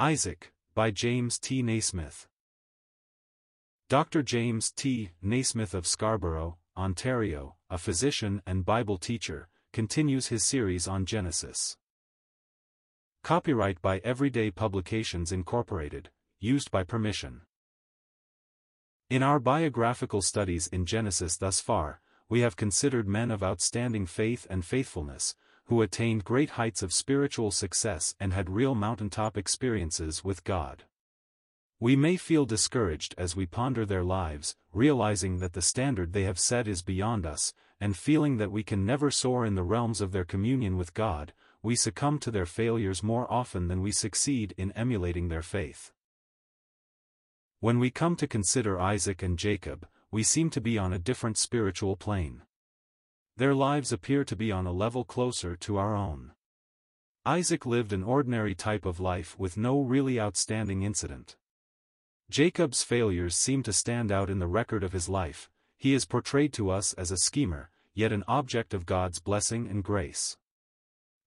Isaac, by James T. Naismith. Dr. James T. Naismith of Scarborough, Ontario, a physician and Bible teacher, continues his series on Genesis. Copyright by Everyday Publications Incorporated, used by permission. In our biographical studies in Genesis thus far, we have considered men of outstanding faith and faithfulness, who attained great heights of spiritual success and had real mountaintop experiences with God. We may feel discouraged as we ponder their lives, realizing that the standard they have set is beyond us, and feeling that we can never soar in the realms of their communion with God, we succumb to their failures more often than we succeed in emulating their faith. When we come to consider Isaac and Jacob, we seem to be on a different spiritual plane. Their lives appear to be on a level closer to our own. Isaac lived an ordinary type of life with no really outstanding incident. Jacob's failures seem to stand out in the record of his life, he is portrayed to us as a schemer, yet an object of God's blessing and grace.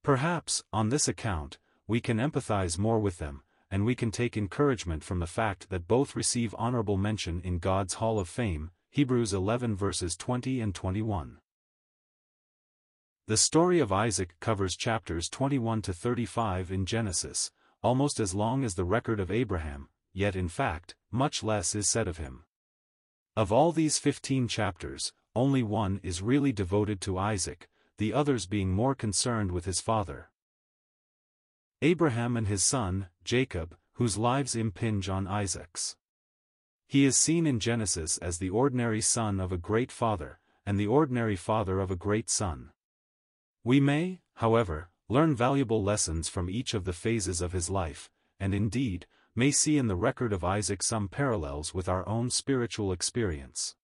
Perhaps, on this account, we can empathize more with them, and we can take encouragement from the fact that both receive honorable mention in God's Hall of Fame, Hebrews 11 verses 20 and 21. The story of Isaac covers chapters 21 to 35 in Genesis, almost as long as the record of Abraham, yet in fact, much less is said of him. Of all these 15 chapters, only one is really devoted to Isaac, the others being more concerned with his father. Abraham and his son, Jacob, whose lives impinge on Isaac's. He is seen in Genesis as the ordinary son of a great father, and the ordinary father of a great son. We may, however, learn valuable lessons from each of the phases of his life, and indeed, may see in the record of Isaac some parallels with our own spiritual experience.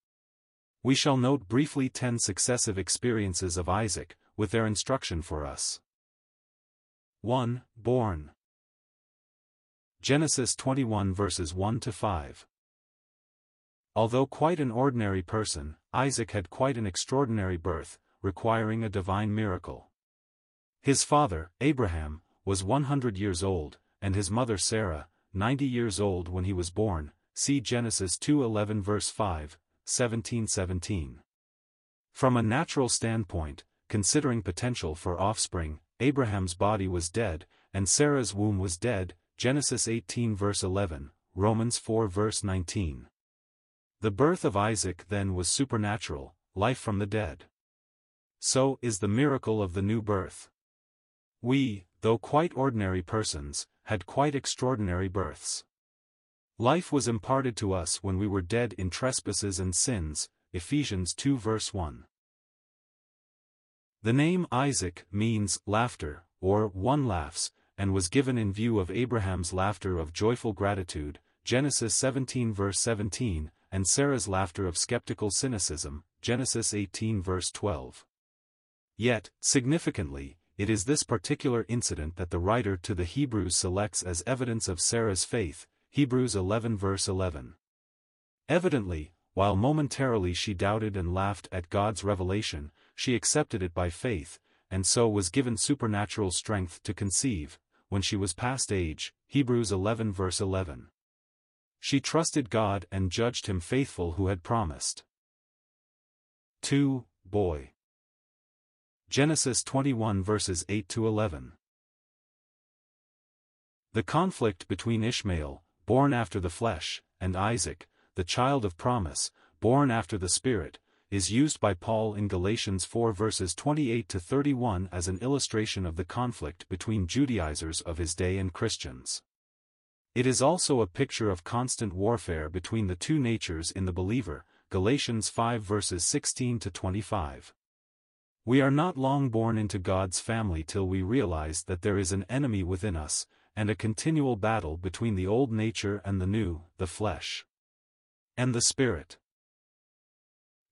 We shall note briefly ten successive experiences of Isaac, with their instruction for us. 1. Born. Genesis 21 verses 1 to 5. Although quite an ordinary person, Isaac had quite an extraordinary birth, requiring a divine miracle. His father, Abraham, was 100 years old, and his mother Sarah, 90 years old when he was born, see Genesis 2:11 verse 5, 17:17. From a natural standpoint, considering potential for offspring, Abraham's body was dead, and Sarah's womb was dead, Genesis 18 verse 11, Romans 4 verse 19. The birth of Isaac then was supernatural, life from the dead so is the miracle of the new birth. We, though quite ordinary persons, had quite extraordinary births. Life was imparted to us when we were dead in trespasses and sins, Ephesians 2 verse 1. The name Isaac means laughter, or one laughs, and was given in view of Abraham's laughter of joyful gratitude, Genesis 17 verse 17, and Sarah's laughter of skeptical cynicism, Genesis 18 verse 12. Yet, significantly, it is this particular incident that the writer to the Hebrews selects as evidence of Sarah's faith, Hebrews 11 verse 11. Evidently, while momentarily she doubted and laughed at God's revelation, she accepted it by faith, and so was given supernatural strength to conceive, when she was past age, Hebrews 11 verse 11. She trusted God and judged him faithful who had promised. 2. Boy. Genesis 21 verses 8 to 11. The conflict between Ishmael, born after the flesh, and Isaac, the child of promise, born after the Spirit, is used by Paul in Galatians 4 verses 28 to 31 as an illustration of the conflict between Judaizers of his day and Christians. It is also a picture of constant warfare between the two natures in the believer, Galatians 5 verses 16 to 25. We are not long born into God's family till we realize that there is an enemy within us, and a continual battle between the old nature and the new, the flesh. And the Spirit.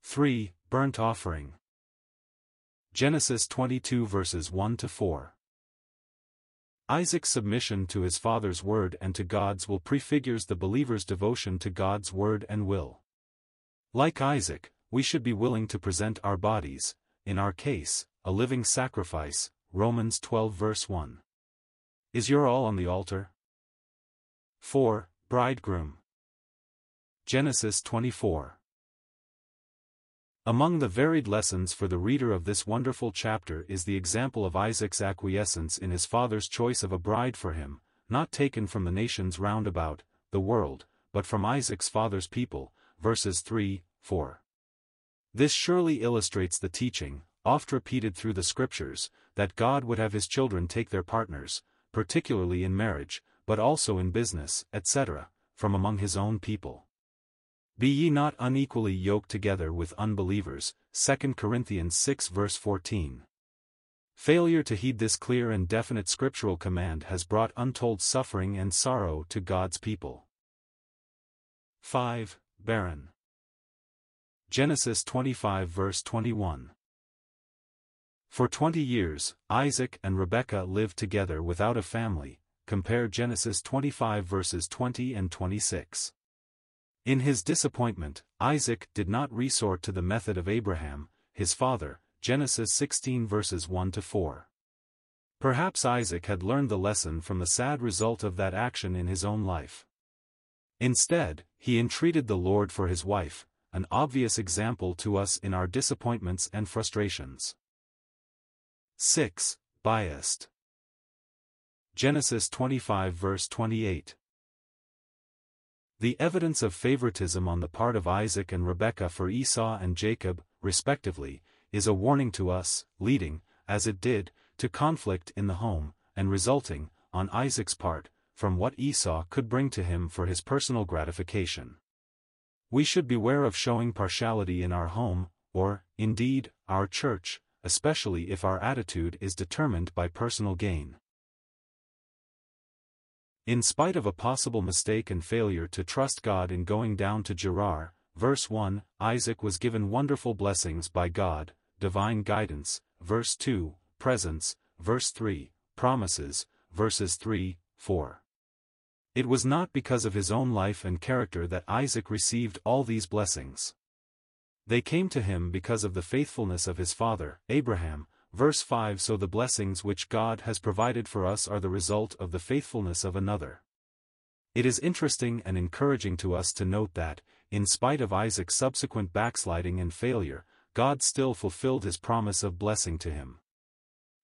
3. Burnt Offering. Genesis 22 verses 1 to 4. Isaac's submission to his father's word and to God's will prefigures the believer's devotion to God's word and will. Like Isaac, we should be willing to present our bodies, in our case, a living sacrifice, Romans 12 verse 1. Is your all on the altar? 4. Bridegroom. Genesis 24. Among the varied lessons for the reader of this wonderful chapter is the example of Isaac's acquiescence in his father's choice of a bride for him, not taken from the nations round about, the world, but from Isaac's father's people, verses 3, 4. This surely illustrates the teaching, oft repeated through the scriptures, that God would have his children take their partners, particularly in marriage, but also in business, etc., from among his own people. Be ye not unequally yoked together with unbelievers, 2 Corinthians 6 verse 14. Failure to heed this clear and definite scriptural command has brought untold suffering and sorrow to God's people. 5. Barren. Genesis 25 verse 21. For twenty years, Isaac and Rebekah lived together without a family, compare Genesis 25 verses 20 and 26. In his disappointment, Isaac did not resort to the method of Abraham, his father, Genesis 16 verses 1 to 4. Perhaps Isaac had learned the lesson from the sad result of that action in his own life. Instead, he entreated the Lord for his wife, an obvious example to us in our disappointments and frustrations. 6. Biased. Genesis 25 verse 28. The evidence of favoritism on the part of Isaac and Rebekah for Esau and Jacob, respectively, is a warning to us, leading, as it did, to conflict in the home, and resulting, on Isaac's part, from what Esau could bring to him for his personal gratification. We should beware of showing partiality in our home, or, indeed, our church, especially if our attitude is determined by personal gain. In spite of a possible mistake and failure to trust God in going down to Gerar, verse 1, Isaac was given wonderful blessings by God, divine guidance, verse 2, presence, verse 3, promises, verses 3, 4. It was not because of his own life and character that Isaac received all these blessings. They came to him because of the faithfulness of his father, Abraham, Verse 5 So the blessings which God has provided for us are the result of the faithfulness of another. It is interesting and encouraging to us to note that, in spite of Isaac's subsequent backsliding and failure, God still fulfilled his promise of blessing to him.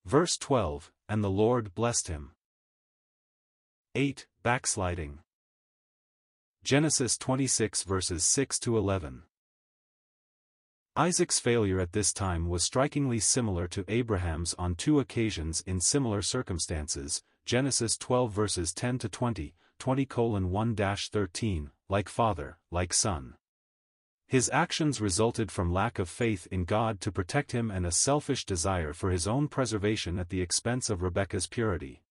Verse 12 And the Lord blessed him. 8. Backsliding. Genesis 26 verses 6 to 11. Isaac's failure at this time was strikingly similar to Abraham's on two occasions in similar circumstances, Genesis 12 verses 10 to 20, 20 colon 1-13, like father, like son. His actions resulted from lack of faith in God to protect him and a selfish desire for his own preservation at the expense of Rebekah's purity.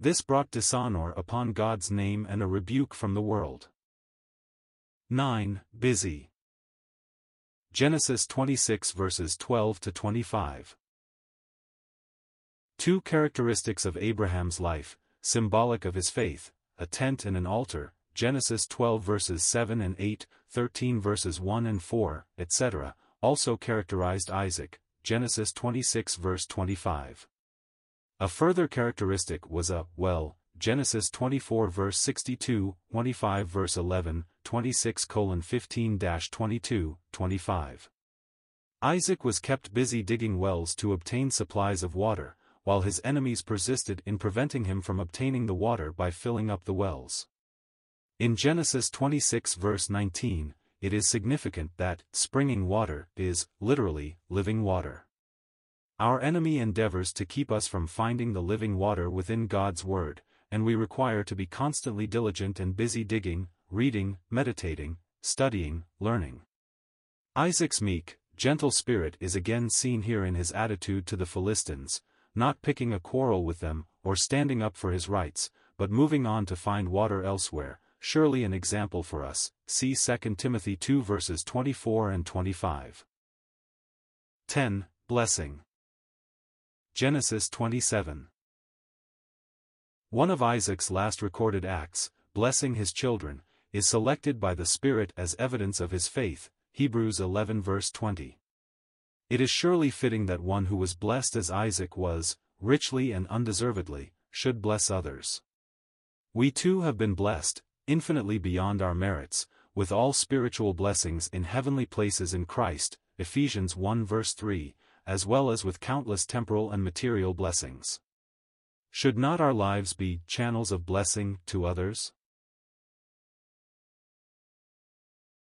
This brought dishonor upon God's name and a rebuke from the world. 9. Busy. Genesis 26 verses 12 to 25. Two characteristics of Abraham's life, symbolic of his faith, a tent and an altar, Genesis 12 verses 7 and 8, 13 verses 1 and 4, etc., also characterized Isaac, Genesis 26 verse 25. A further characteristic was a well, Genesis 24 verse 62, 25 verse 11, 26 15 22, 25. Isaac was kept busy digging wells to obtain supplies of water, while his enemies persisted in preventing him from obtaining the water by filling up the wells. In Genesis 26 verse 19, it is significant that springing water is, literally, living water. Our enemy endeavors to keep us from finding the living water within God's Word, and we require to be constantly diligent and busy digging, reading, meditating, studying, learning. Isaac's meek, gentle spirit is again seen here in his attitude to the Philistines, not picking a quarrel with them, or standing up for his rights, but moving on to find water elsewhere, surely an example for us, see 2 Timothy 2 verses 24 and 25. 10. Blessing. Genesis 27. One of Isaac's last recorded acts, blessing his children, is selected by the Spirit as evidence of his faith, Hebrews 11 verse 20. It is surely fitting that one who was blessed as Isaac was, richly and undeservedly, should bless others. We too have been blessed, infinitely beyond our merits, with all spiritual blessings in heavenly places in Christ, Ephesians 1 verse 3, as well as with countless temporal and material blessings. Should not our lives be channels of blessing to others?